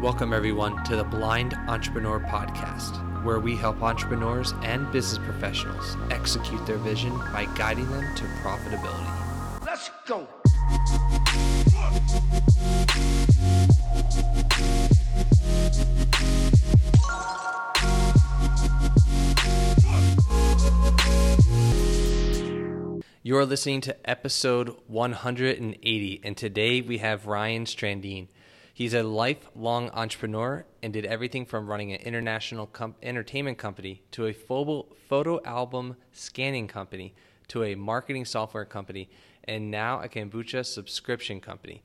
Welcome, everyone, to the Blind Entrepreneur Podcast, where we help entrepreneurs and business professionals execute their vision by guiding them to profitability. Let's go. You are listening to episode 180, and today we have Ryan Strandin. He's a lifelong entrepreneur and did everything from running an international com- entertainment company to a photo, photo album scanning company to a marketing software company and now a kombucha subscription company.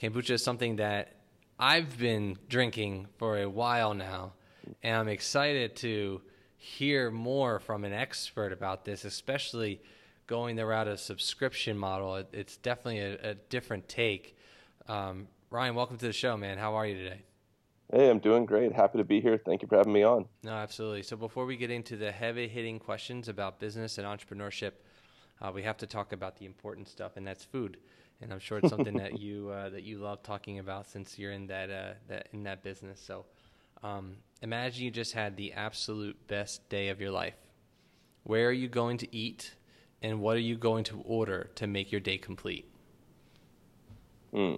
Kombucha is something that I've been drinking for a while now, and I'm excited to hear more from an expert about this, especially going the route of subscription model. It, it's definitely a, a different take. Um, Ryan, welcome to the show, man. How are you today? Hey, I'm doing great. Happy to be here. Thank you for having me on. No, absolutely. So before we get into the heavy hitting questions about business and entrepreneurship, uh, we have to talk about the important stuff, and that's food. And I'm sure it's something that you uh, that you love talking about since you're in that uh, that in that business. So um, imagine you just had the absolute best day of your life. Where are you going to eat, and what are you going to order to make your day complete? Hmm.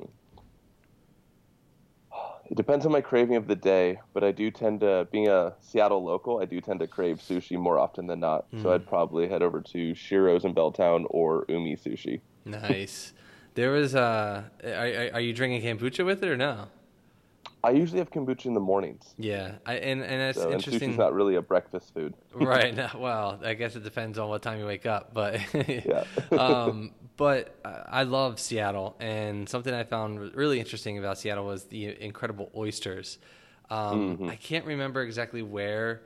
Depends on my craving of the day, but I do tend to, being a Seattle local, I do tend to crave sushi more often than not. Mm. So I'd probably head over to Shiro's in Belltown or Umi Sushi. Nice. there was, uh, are, are you drinking kombucha with it or no? I usually have kombucha in the mornings. Yeah, I, and and that's so, interesting. And sushi's not really a breakfast food. right. Well, I guess it depends on what time you wake up, but yeah. um, but I love Seattle, and something I found really interesting about Seattle was the incredible oysters. Um, mm-hmm. I can't remember exactly where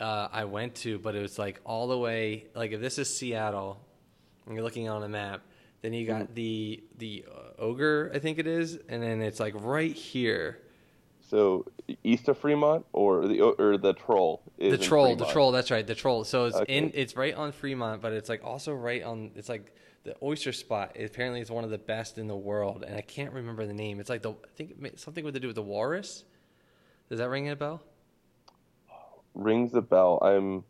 uh, I went to, but it was like all the way. Like if this is Seattle, and you're looking on a map, then you got mm-hmm. the the uh, ogre, I think it is, and then it's like right here so east of Fremont or the or the troll the troll the troll that's right the troll. So it's okay. in it's right on Fremont but it's like also right on it's like the oyster spot apparently it's one of the best in the world and I can't remember the name. It's like the I think something with to do with the walrus. Does that ring a bell? Rings a bell. I'm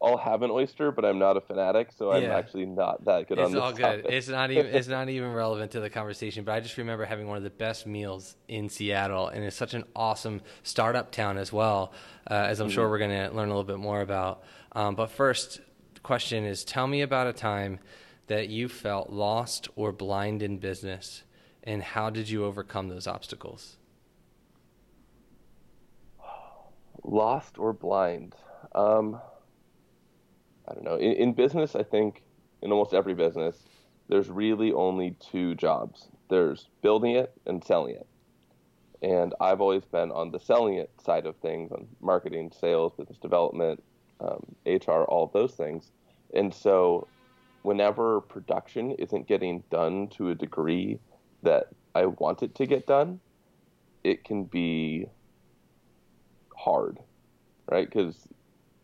I'll have an oyster, but I'm not a fanatic, so I'm yeah. actually not that good it's on this. It's all good. Topic. It's not even it's not even relevant to the conversation. But I just remember having one of the best meals in Seattle, and it's such an awesome startup town as well, uh, as I'm mm-hmm. sure we're going to learn a little bit more about. Um, but first, question is: Tell me about a time that you felt lost or blind in business, and how did you overcome those obstacles? Lost or blind. Um, I don't know. In, in business, I think in almost every business, there's really only two jobs. There's building it and selling it. And I've always been on the selling it side of things, on marketing, sales, business development, um, HR, all of those things. And so, whenever production isn't getting done to a degree that I want it to get done, it can be hard, right? Because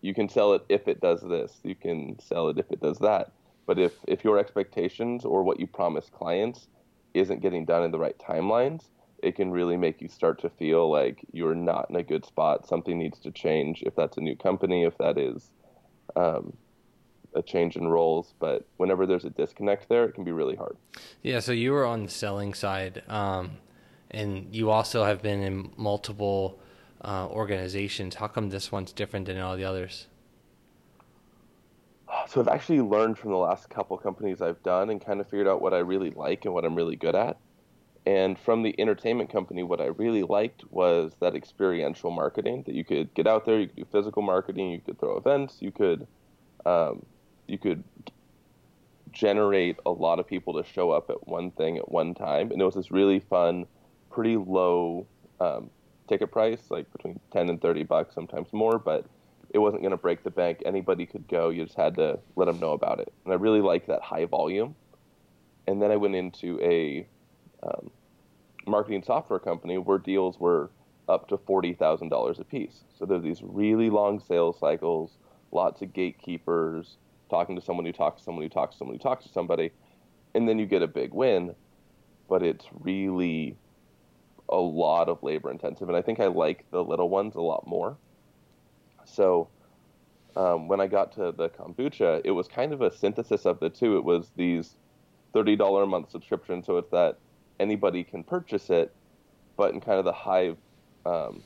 you can sell it if it does this. You can sell it if it does that. But if if your expectations or what you promise clients isn't getting done in the right timelines, it can really make you start to feel like you're not in a good spot. Something needs to change. If that's a new company, if that is um, a change in roles, but whenever there's a disconnect there, it can be really hard. Yeah. So you were on the selling side, um, and you also have been in multiple uh, organizations. How come this one's different than all the others? So I've actually learned from the last couple companies I've done and kind of figured out what I really like and what I'm really good at. And from the entertainment company, what I really liked was that experiential marketing that you could get out there, you could do physical marketing, you could throw events, you could, um, you could generate a lot of people to show up at one thing at one time. And it was this really fun, pretty low um, ticket price, like between 10 and 30 bucks, sometimes more, but it wasn't going to break the bank. Anybody could go. You just had to let them know about it. And I really liked that high volume. And then I went into a um, marketing software company where deals were up to $40,000 a piece. So there's these really long sales cycles, lots of gatekeepers, talking to someone who talks to someone who talks to someone who talks to somebody. And then you get a big win, but it's really a lot of labor intensive, and I think I like the little ones a lot more. So um, when I got to the kombucha, it was kind of a synthesis of the two. It was these thirty dollar a month subscription, so it's that anybody can purchase it, but in kind of the high, um,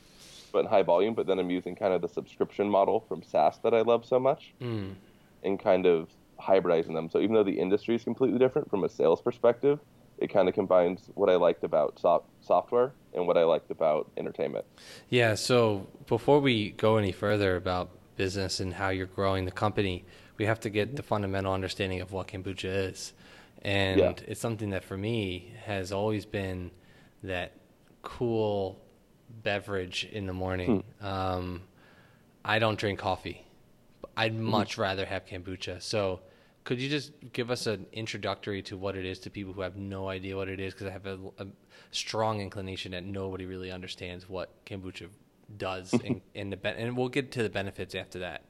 but in high volume. But then I'm using kind of the subscription model from SaaS that I love so much, Mm. and kind of hybridizing them. So even though the industry is completely different from a sales perspective, it kind of combines what I liked about so- software and what I liked about entertainment. Yeah. So before we go any further about business and how you're growing the company, we have to get the fundamental understanding of what kombucha is. And Yeah. it's something that for me has always been that cool beverage in the morning. Um, I don't drink coffee. I'd much rather have kombucha. So, could you just give us an introductory to what it is to people who have no idea what it is? Because I have a, a strong inclination that nobody really understands what kombucha does, and and, the, and we'll get to the benefits after that.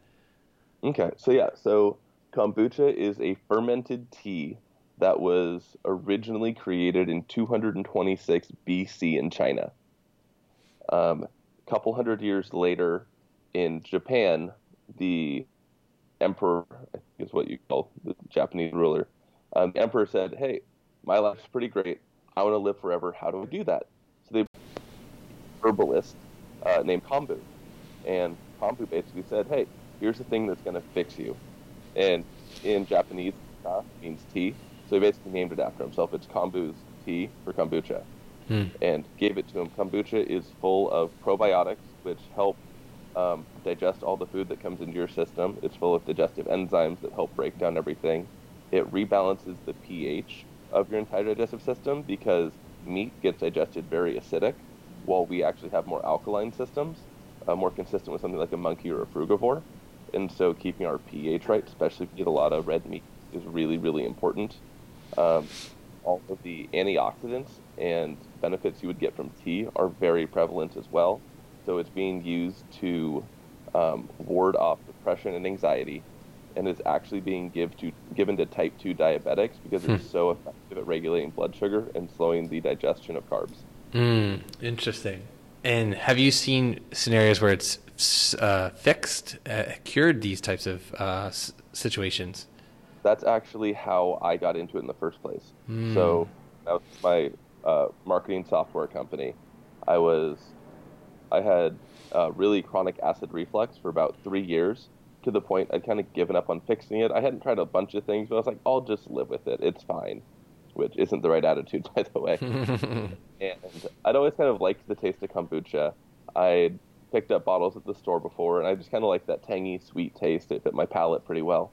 Okay, so yeah, so kombucha is a fermented tea that was originally created in 226 BC in China. Um, a couple hundred years later, in Japan, the emperor, I think is what you call the Japanese ruler, um, the emperor said, "Hey, my life's pretty great. I want to live forever. How do I do that?" So they herbalist uh, named Kombu, and Kombu basically said, "Hey, here's the thing that's going to fix you," and in Japanese, "ka" means tea, so he basically named it after himself. It's Kombu's tea for kombucha, Hmm. and gave it to him. Kombucha is full of probiotics, which help um, digest all the food that comes into your system. It's full of digestive enzymes that help break down everything. It rebalances the pH of your entire digestive system because meat gets digested very acidic, while we actually have more alkaline systems, uh, more consistent with something like a monkey or a frugivore. And so keeping our pH right, especially if you eat a lot of red meat, is really, really important. Um, all of the antioxidants and benefits you would get from tea are very prevalent as well. So it's being used to um, ward off depression and anxiety, and is actually being give to, given to type 2 diabetics because it's so effective at regulating blood sugar and slowing the digestion of carbs. Mm, interesting. And have you seen scenarios where it's uh, fixed, uh, cured these types of uh, s- situations? That's actually how I got into it in the first place. So that was my uh, marketing software company. I was, I had uh, really chronic acid reflux for about three years to the point I'd kind of given up on fixing it. I hadn't tried a bunch of things, but I was like, I'll just live with it. It's fine, which isn't the right attitude, by the way. and I'd always kind of liked the taste of kombucha. I'd picked up bottles at the store before, and I just kind of liked that tangy, sweet taste. It fit my palate pretty well.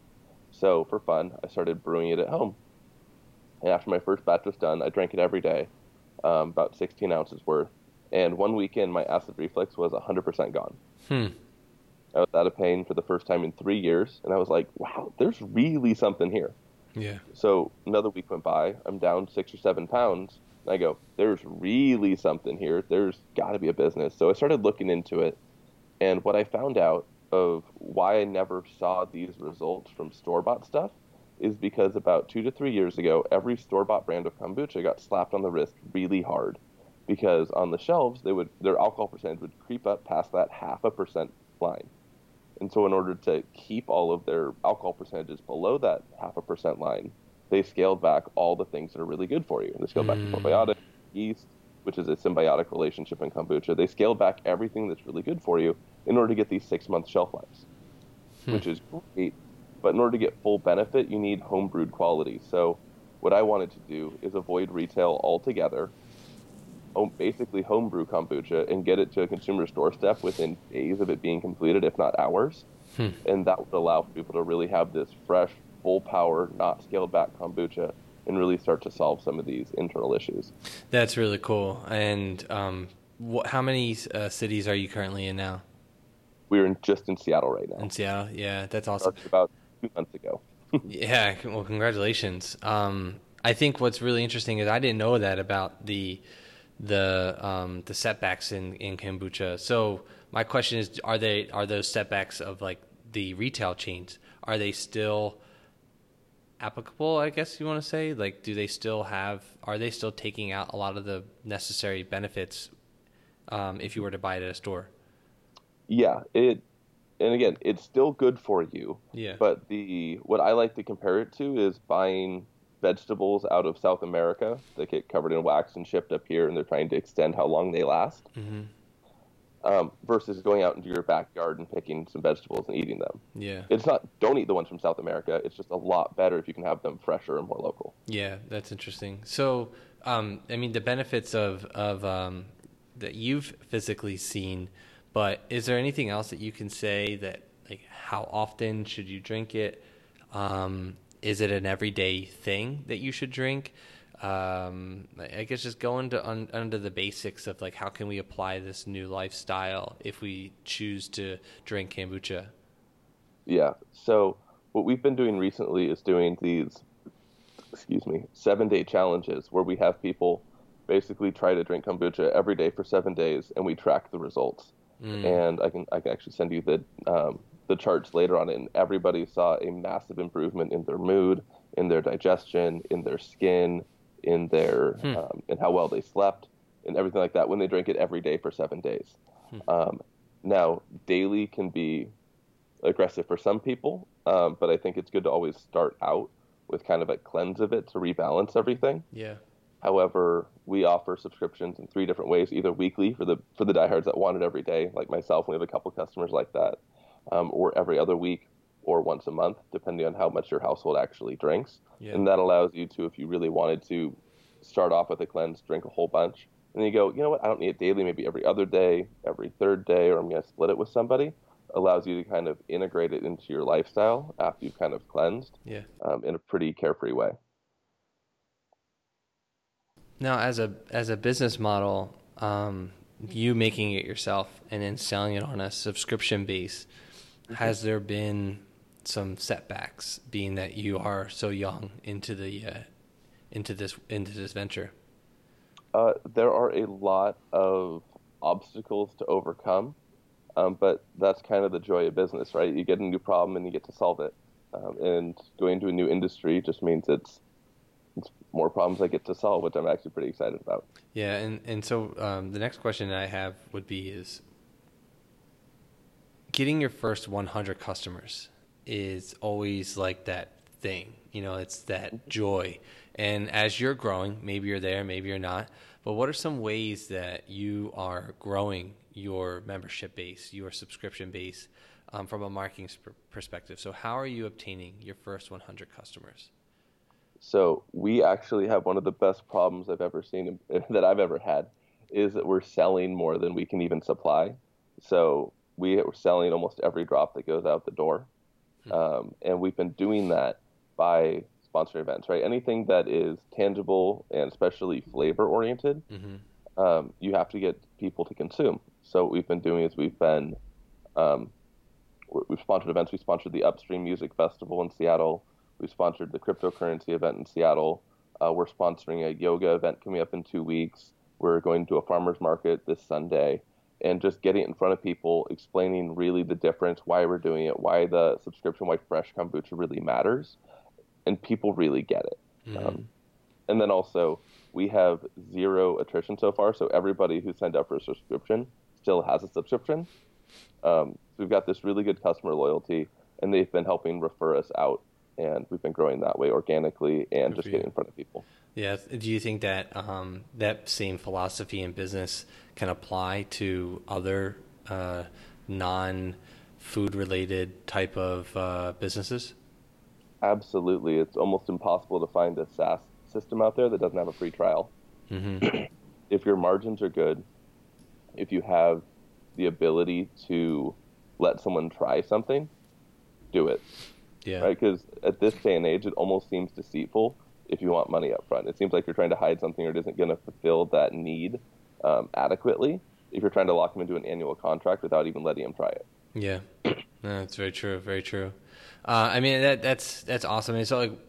So for fun, I started brewing it at home. And after my first batch was done, I drank it every day, um, about 16 ounces worth. And one weekend, my acid reflux was 100% gone. Hmm. I was out of pain for the first time in three years, and I was like, wow, there's really something here. Yeah. So another week went by. I'm down six or seven pounds. And I go, there's really something here. There's got to be a business. So I started looking into it. And what I found out of why I never saw these results from store bought stuff is because about two to three years ago, every store bought brand of kombucha got slapped on the wrist really hard. Because on the shelves, they would their alcohol percentage would creep up past that half a percent line. And so, in order to keep all of their alcohol percentages below that half a percent line, they scaled back all the things that are really good for you. They scaled back the hmm. probiotic, yeast, which is a symbiotic relationship in kombucha. They scaled back everything that's really good for you in order to get these six month shelf lives, hmm. which is great. But in order to get full benefit, you need homebrewed quality. So, what I wanted to do is avoid retail altogether, basically homebrew kombucha, and get it to a consumer's doorstep within days of it being completed, if not hours. And that would allow people to really have this fresh, full power, not scaled back kombucha and really start to solve some of these internal issues. That's really cool. And um, wh- how many uh, cities are you currently in now? We're in, just in Seattle right now. In Seattle? Yeah, that's awesome. Started about two months ago. Yeah, well, congratulations. Um, I think what's really interesting is I didn't know that about the the um, the setbacks in, in kombucha. So my question is, are they are those setbacks of like the retail chains? Are they still applicable? I guess you want to say. Like, do they still have? Are they still taking out a lot of the necessary benefits um, if you were to buy it at a store? Yeah, it and again, it's still good for you. Yeah. But the what I like to compare it to is buying vegetables out of South America that get covered in wax and shipped up here, and they're trying to extend how long they last. Mm-hmm. Um, versus going out into your backyard and picking some vegetables and eating them. Yeah. It's not don't eat the ones from South America. It's just a lot better if you can have them fresher and more local. Yeah, that's interesting. So, um, I mean, the benefits of of um, that you've physically seen, but is there anything else that you can say that like how often should you drink it? Um, is it an everyday thing that you should drink? Um, I guess just go into un, under the basics of like how can we apply this new lifestyle if we choose to drink kombucha. Yeah. So what we've been doing recently is doing these, excuse me, seven day challenges where we have people basically try to drink kombucha every day for seven days, and we track the results. Mm. And I can I can actually send you the um, the charts later on, and everybody saw a massive improvement in their mood, in their digestion, in their skin, in their Hmm. um, in how well they slept, and everything like that when they drank it every day for seven days. Um, now, daily can be aggressive for some people, um, but I think it's good to always start out with kind of a cleanse of it to rebalance everything. Yeah. However, we offer subscriptions in three different ways: either weekly for the for the diehards that want it every day, like myself. We have a couple customers like that, um, or every other week, or once a month, depending on how much your household actually drinks. Yeah. And that allows you to, if you really wanted to, start off with a cleanse, drink a whole bunch, and then you go, you know what? I don't need it daily. Maybe every other day, every third day, or I'm going to split it with somebody. Allows you to kind of integrate it into your lifestyle after you've kind of cleansed Yeah. um, in a pretty carefree way. Now, as a as a business model, um, you making it yourself and then selling it on a subscription base, has there been some setbacks, being that you are so young into the uh, into this into this venture? Uh, there are a lot of obstacles to overcome, um, but that's kind of the joy of business, right? You get a new problem and you get to solve it. Um, and going to a new industry just means it's, it's more problems I get to solve, which I'm actually pretty excited about. Yeah, and and so um, the next question I have would be is getting your first 100 customers is always like that thing, you know, it's that joy. And as you're growing, maybe you're there, maybe you're not. But what are some ways that you are growing your membership base, your subscription base, um, from a marketing sp- perspective? So, how are you obtaining your first 100 customers? So we actually have one of the best problems I've ever seen that I've ever had is that we're selling more than we can even supply. So we are selling almost every drop that goes out the door, um, and we've been doing that by sponsoring events. Right, anything that is tangible and especially flavor oriented, Mm-hmm. um, you have to get people to consume. So what we've been doing is we've been um, we've sponsored events. We sponsored the Upstream Music Festival in Seattle. We sponsored the cryptocurrency event in Seattle. Uh, we're sponsoring a yoga event coming up in two weeks. We're going to a farmers market this Sunday, and just getting it in front of people, explaining really the difference, why we're doing it, why the subscription, why fresh kombucha really matters, and people really get it. Mm-hmm. Um, and then also, we have zero attrition so far, so everybody who signed up for a subscription still has a subscription. Um, so we've got this really good customer loyalty, and they've been helping refer us out, and we've been growing that way organically and Good just getting in front of people. Yeah. Do you think that um, that same philosophy in business can apply to other uh, non-food related type of uh, businesses? Absolutely, it's almost impossible to find a SaaS system out there that doesn't have a free trial. Mm-hmm. if your margins are good, if you have the ability to let someone try something, do it. Yeah. right? Because at this day and age, it almost seems deceitful if you want money up front. It seems like you're trying to hide something or it isn't going to fulfill that need um, adequately if you're trying to lock them into an annual contract without even letting them try it. Yeah, no, that's very true. Very true. Uh, I mean, that that's that's awesome. I mean, so like,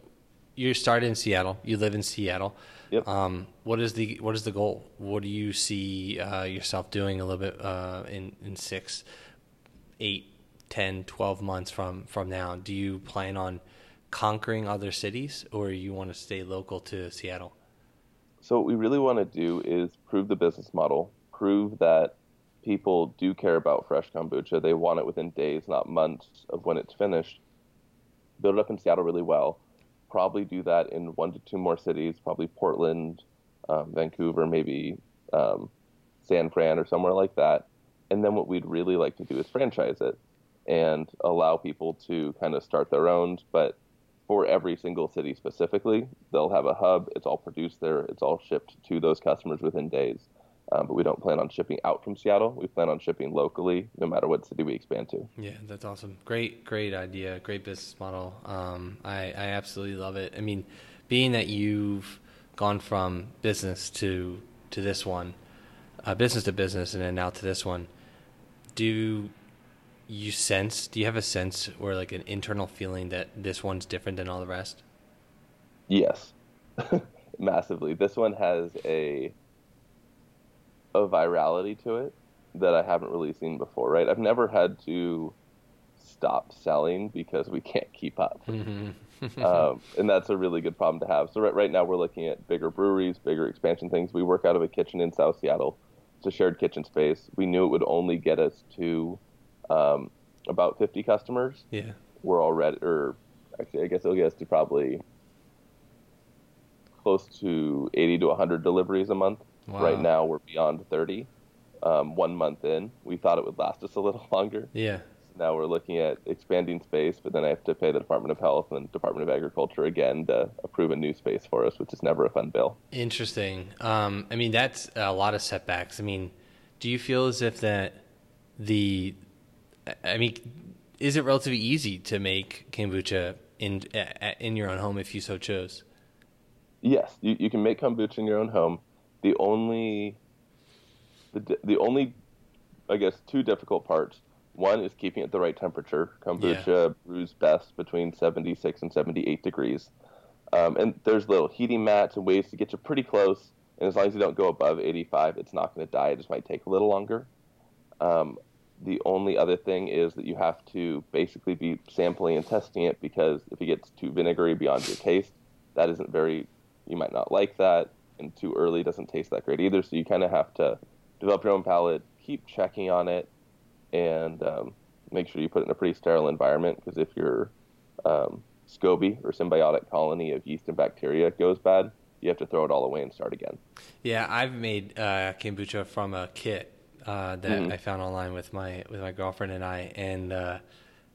you started in Seattle. You live in Seattle. Yep. Um, what is the what is the goal? What do you see uh, yourself doing a little bit uh, in in six, eight, 10, 12 months from from now? Do you plan on conquering other cities, or you want to stay local to Seattle? So what we really want to do is prove the business model, prove that people do care about fresh kombucha. They want it within days, not months of when it's finished. Build it up in Seattle really well. Probably do that in one to two more cities, probably Portland, um, Vancouver, maybe um, San Fran or somewhere like that. And then what we'd really like to do is franchise it and allow people to kind of start their own, but for every single city specifically. They'll have a hub. It's all produced there. It's all shipped to those customers within days. Um, but we don't plan on shipping out from Seattle. We plan on shipping locally, no matter what city we expand to. Yeah, that's awesome. Great, great idea. Great business model. Um, I, I absolutely love it. I mean, being that you've gone from business to to this one, uh, business to business, and then now to this one, do you sense? Do you have a sense or like an internal feeling that this one's different than all the rest? Yes, massively. This one has a a virality to it that I haven't really seen before. Right? I've never had to stop selling because we can't keep up. Mm-hmm. um, and that's a really good problem to have. So right, right now we're looking at bigger breweries, bigger expansion things. We work out of a kitchen in South Seattle. It's a shared kitchen space. We knew it would only get us to um, about 50 customers. Yeah. We're already, or actually, I guess it'll get us to probably close to 80 to 100 deliveries a month. Wow. Right now, we're beyond 30. Um, one month in, we thought it would last us a little longer. Yeah. now we're looking at expanding space, but then I have to pay the Department of Health and Department of Agriculture again to approve a new space for us, which is never a fun bill. Interesting. Um, I mean, that's a lot of setbacks. I mean, do you feel as if that the I mean, is it relatively easy to make kombucha in in your own home if you so chose? Yes, you, you can make kombucha in your own home. The only the, the only I guess two difficult parts. One is keeping it the right temperature. Kombucha yeah. brews best between 76 and 78 degrees. Um, and there's little heating mats and ways to get you pretty close. And as long as you don't go above 85, it's not going to die. It just might take a little longer. Um, the only other thing is that you have to basically be sampling and testing it because if it gets too vinegary beyond your taste, that isn't very, you might not like that, and too early doesn't taste that great either. So you kind of have to develop your own palate, keep checking on it, and um, make sure you put it in a pretty sterile environment because if your um, SCOBY or symbiotic colony of yeast and bacteria goes bad, you have to throw it all away and start again. Yeah, I've made uh, kombucha from a kit uh, that mm-hmm. I found online with my with my girlfriend and I, and uh,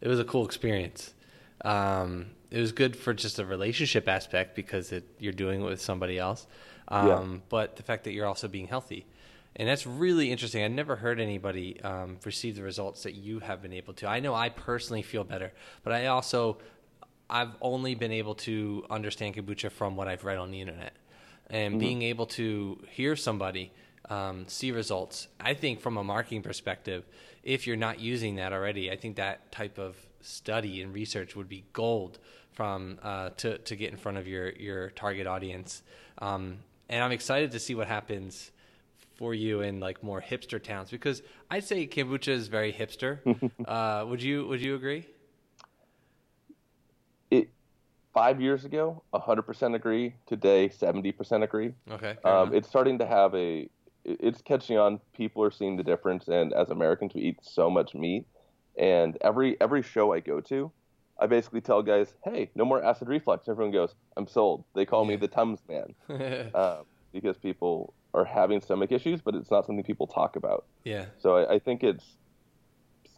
it was a cool experience. Um, it was good for just a relationship aspect because it, you're doing it with somebody else, um, yeah. but the fact that you're also being healthy. And that's really interesting. I've never heard anybody um, receive the results that you have been able to. I know I personally feel better, but I also I've only been able to understand kombucha from what I've read on the internet, and mm-hmm. being able to hear somebody um, see results. I think from a marketing perspective, if you're not using that already, I think that type of study and research would be gold from uh, to to get in front of your your target audience. Um, and I'm excited to see what happens for you in like more hipster towns because I'd say kombucha is very hipster. uh, would you Would you agree? It five years ago, 100% agree. Today, 70% agree. Okay. Um, it's starting to have a it's catching on. People are seeing the difference, and as Americans, we eat so much meat. And every every show I go to, I basically tell guys, "Hey, no more acid reflux." Everyone goes, "I'm sold." They call me the Tums man um, because people are having stomach issues, but it's not something people talk about. Yeah. So I, I think it's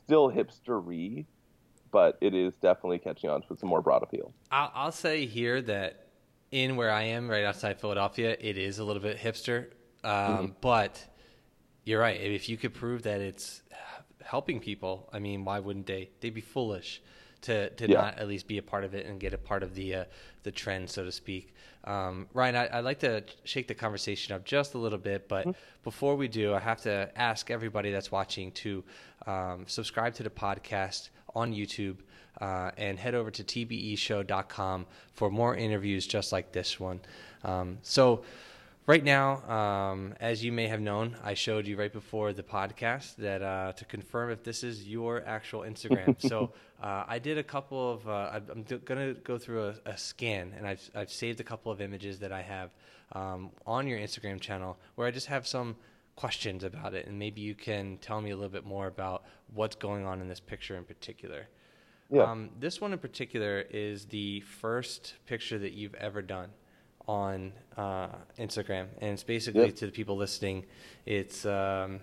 still hipstery, but it is definitely catching on with some more broad appeal. I'll, I'll say here that in where I am, right outside Philadelphia, it is a little bit hipster um, mm-hmm. But you're right. If you could prove that it's helping people, I mean, why wouldn't they? They'd be foolish to to yeah. not at least be a part of it and get a part of the uh, the trend, so to speak. Um, Ryan, I, would like to shake the conversation up just a little bit, but mm-hmm. before we do, I have to ask everybody that's watching to um, subscribe to the podcast on YouTube uh, and head over to tbeshow.com for more interviews just like this one. Um, so right now, um, as you may have known, I showed you right before the podcast that uh, to confirm if this is your actual Instagram. so uh, I did a couple of. Uh, I'm going to go through a, a, scan, and I've I've saved a couple of images that I have um, on your Instagram channel where I just have some questions about it, and maybe you can tell me a little bit more about what's going on in this picture in particular. Yeah. Um, this one in particular is the first picture that you've ever done on uh, Instagram, and it's basically Yep. to the people listening. It's um,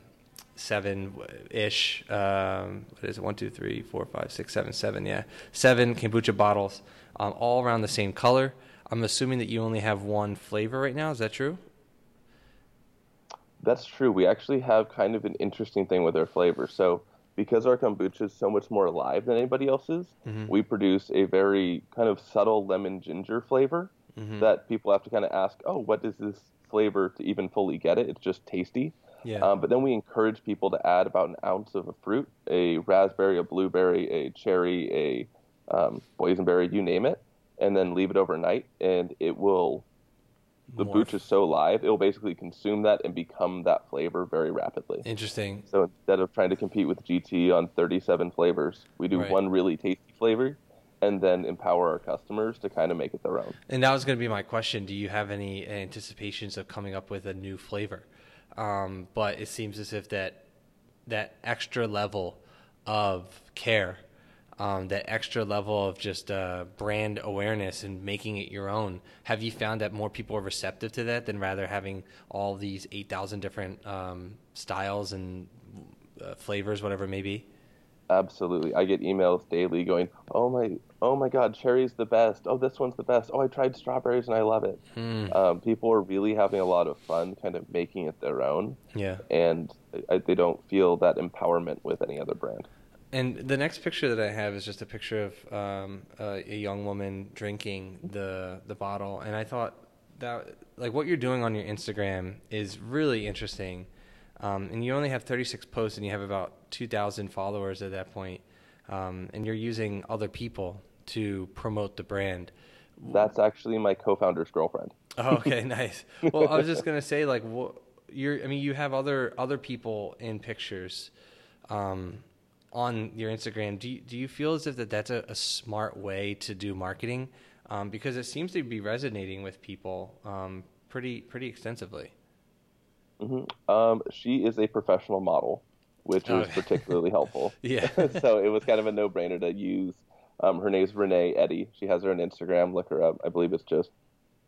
seven ish. Um, what is it? One, two, three, four, five, six, seven, seven. Yeah, seven kombucha bottles, um, all around the same color. I'm assuming that you only have one flavor right now. Is that true? That's true. We actually have kind of an interesting thing with our flavor. So, because our kombucha is so much more alive than anybody else's, Mhm. we produce a very kind of subtle lemon ginger flavor Mhm. that people have to kind of ask, oh, what is this flavor to even fully get it? It's just tasty. Yeah. Um, but then we encourage people to add about an ounce of a fruit, a raspberry, a blueberry, a cherry, a um, boysenberry, you name it, and then leave it overnight, and it will. The Morph. booch is so live, it will basically consume that and become that flavor very rapidly. Interesting. So instead of trying to compete with GT on 37 flavors, we do Right. one really tasty flavor, and then empower our customers to kind of make it their own. And that was going to be my question. Do you have any anticipations of coming up with a new flavor? Um, but it seems as if that that extra level of care, um, that extra level of just uh, brand awareness and making it your own. Have you found that more people are receptive to that than rather having all these eight thousand different um, styles and uh, flavors, whatever it may be? Absolutely. I get emails daily going, "Oh my, oh my God, cherry's the best. Oh, this one's the best. Oh, I tried strawberries and I love it." Hmm. Um, people are really having a lot of fun, kind of making it their own, Yeah. and I, they don't feel that empowerment with any other brand. And the next picture that I have is just a picture of um, a, a young woman drinking the the bottle, and I thought that like what you're doing on your Instagram is really interesting. Um, and you only have 36 posts, and you have about 2,000 followers at that point, um, and you're using other people to promote the brand. That's actually my co-founder's girlfriend. Oh, okay, nice. Well, I was just gonna say, like, what you're. I mean, you have other other people in pictures um, on your Instagram. Do you, do you feel as if that that's a, a smart way to do marketing? Um, because it seems to be resonating with people um, pretty pretty extensively. hmm Um, she is a professional model, which Oh. is particularly helpful. Yeah. so it was kind of a no-brainer to use. Um, her name's Renee Eddy. She has her on Instagram. Look her up. I believe it's just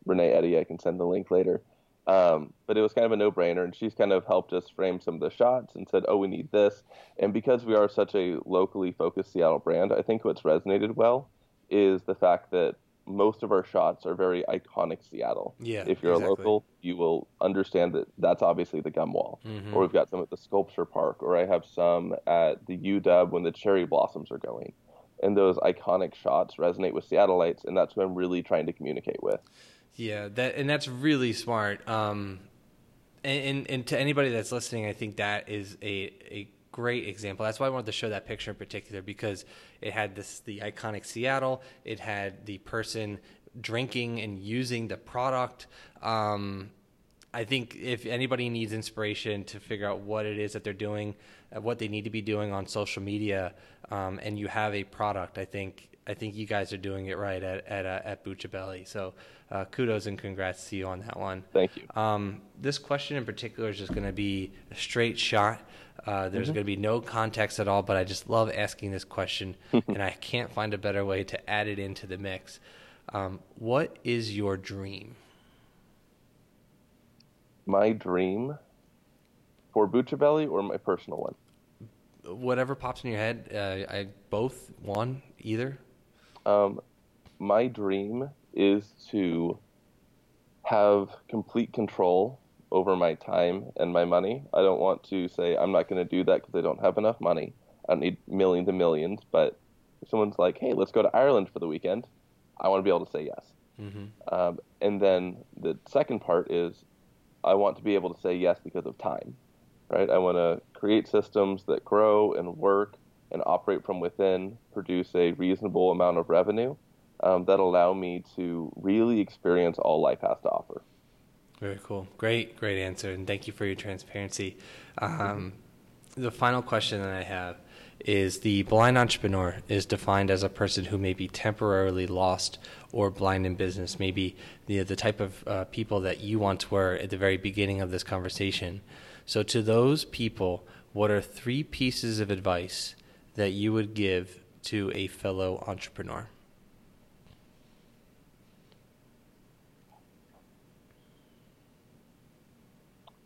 Renee Eddy. I can send the link later. Um, but it was kind of a no-brainer, and she's kind of helped us frame some of the shots and said, "Oh, we need this." And because we are such a locally focused Seattle brand, I think what's resonated well is the fact that most of our shots are very iconic Seattle. Yeah, If you're exactly. a local, you will understand that that's obviously the gum wall. Mhm. Or we've got some at the sculpture park, or I have some at the UW when the cherry blossoms are going. And those iconic shots resonate with Seattleites, and that's what I'm really trying to communicate with. Yeah, that and that's really smart. Um, and, and and to anybody that's listening, I think that is a a great example. That's why I wanted to show that picture in particular because it had this the iconic Seattle. It had the person drinking and using the product. Um, I think if anybody needs inspiration to figure out what it is that they're doing, uh, what they need to be doing on social media, um, and you have a product, I think I think you guys are doing it right at at uh, at Bucha Belly. So uh, kudos and congrats to you on that one. Thank you. Um, this question in particular is just going to be a straight shot. Uh, there's going to be no context at all, but I just love asking this question, and I can't find a better way to add it into the mix. Um, what is your dream? My dream for Bucha Belly or my personal one? Whatever pops in your head. Uh, I both one either. Um, my dream is to have complete control over my time and my money. I don't want to say I'm not going to do that because I don't have enough money. I don't need millions and millions. But if someone's like, "Hey, let's go to Ireland for the weekend," I want to be able to say yes. Mm-hmm. Um, and then the second part is I want to be able to say yes because of time, right? I want to create systems that grow and work and operate from within, produce a reasonable amount of revenue um, that allow me to really experience all life has to offer. Very cool. Great, great answer, and thank you for your transparency. Um, the final question that I have is the blind entrepreneur is defined as a person who may be temporarily lost or blind in business, maybe the, the type of uh, people that you once were at the very beginning of this conversation. So, to those people, what are three pieces of advice that you would give to a fellow entrepreneur?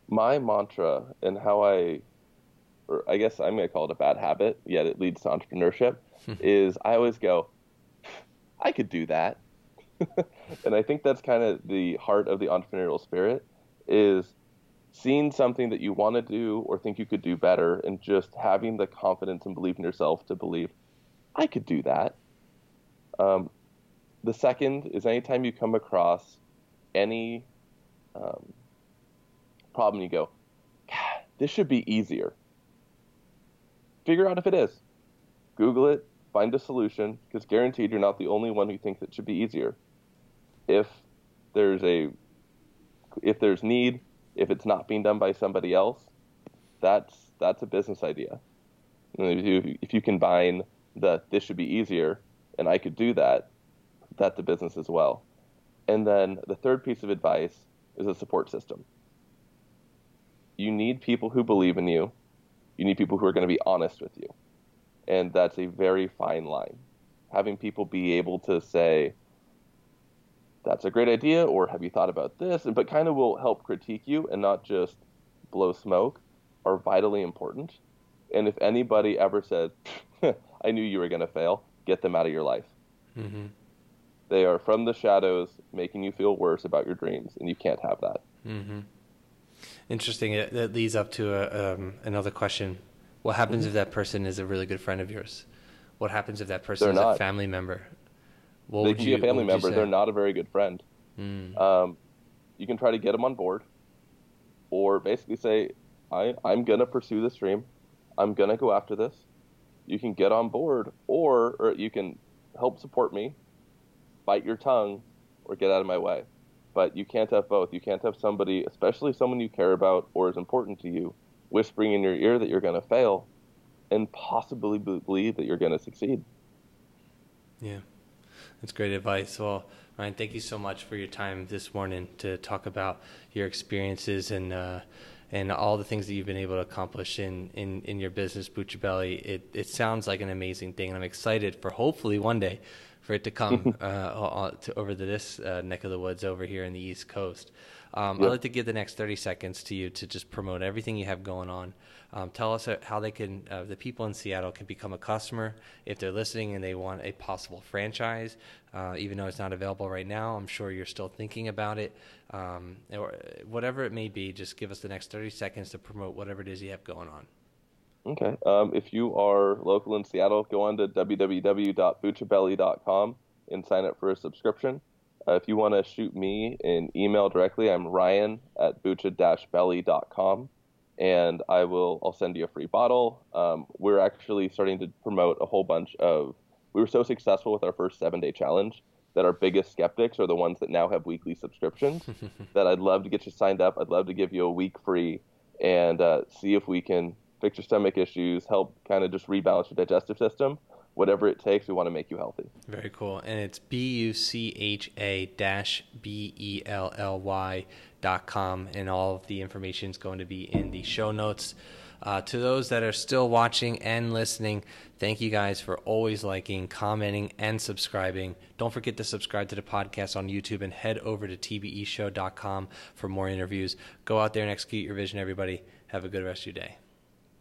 My mantra and how I or I guess I'm going to call it a bad habit, yet it leads to entrepreneurship, hmm. is I always go, I could do that. and I think that's kind of the heart of the entrepreneurial spirit is seeing something that you want to do or think you could do better and just having the confidence and belief in yourself to believe, I could do that. Um, the second is anytime you come across any um, problem, you go, this should be easier figure out if it is. Google it, find a solution, because guaranteed you're not the only one who thinks it should be easier. If there's a if there's need, if it's not being done by somebody else, that's that's a business idea. If you, if you combine the this should be easier and I could do that, that's a business as well. And then the third piece of advice is a support system. You need people who believe in you you need people who are going to be honest with you. And that's a very fine line. Having people be able to say, that's a great idea, or have you thought about this? But kind of will help critique you and not just blow smoke are vitally important. And if anybody ever said, I knew you were going to fail, get them out of your life. Mm-hmm. They are from the shadows making you feel worse about your dreams, and you can't have that. Mm-hmm. Interesting. It leads up to a, um, another question. What happens mm-hmm. if that person is a really good friend of yours? What happens if that person They're is not. a family member? What they you, be a family member. They're not a very good friend. Mm. Um, you can try to get them on board, or basically say, I, I'm going to pursue this dream. I'm going to go after this. You can get on board, or, or you can help support me, bite your tongue, or get out of my way but you can't have both. You can't have somebody, especially someone you care about or is important to you, whispering in your ear that you're going to fail and possibly believe that you're going to succeed. Yeah, that's great advice. Well, Ryan, thank you so much for your time this morning to talk about your experiences and uh, and all the things that you've been able to accomplish in, in, in your business, Bucha Belly. It, it sounds like an amazing thing, and I'm excited for hopefully one day for it to come uh, to, over to this uh, neck of the woods over here in the East Coast. Um, yep. I'd like to give the next 30 seconds to you to just promote everything you have going on. Um, tell us uh, how they can, uh, the people in Seattle can become a customer if they're listening and they want a possible franchise. Uh, even though it's not available right now, I'm sure you're still thinking about it. Um, or whatever it may be, just give us the next 30 seconds to promote whatever it is you have going on. Okay. Um, if you are local in Seattle, go on to www.buchabelly.com and sign up for a subscription. Uh, if you want to shoot me an email directly, I'm Ryan at bucha-belly.com, and I will I'll send you a free bottle. Um, we're actually starting to promote a whole bunch of. We were so successful with our first seven day challenge that our biggest skeptics are the ones that now have weekly subscriptions. that I'd love to get you signed up. I'd love to give you a week free and uh, see if we can fix your stomach issues, help kind of just rebalance your digestive system. Whatever it takes, we want to make you healthy. Very cool. And it's B U C H A dash B E L L Y dot com, and all of the information is going to be in the show notes. Uh, to those that are still watching and listening, thank you guys for always liking, commenting, and subscribing. Don't forget to subscribe to the podcast on YouTube and head over to tbeshow.com for more interviews. Go out there and execute your vision, everybody. Have a good rest of your day.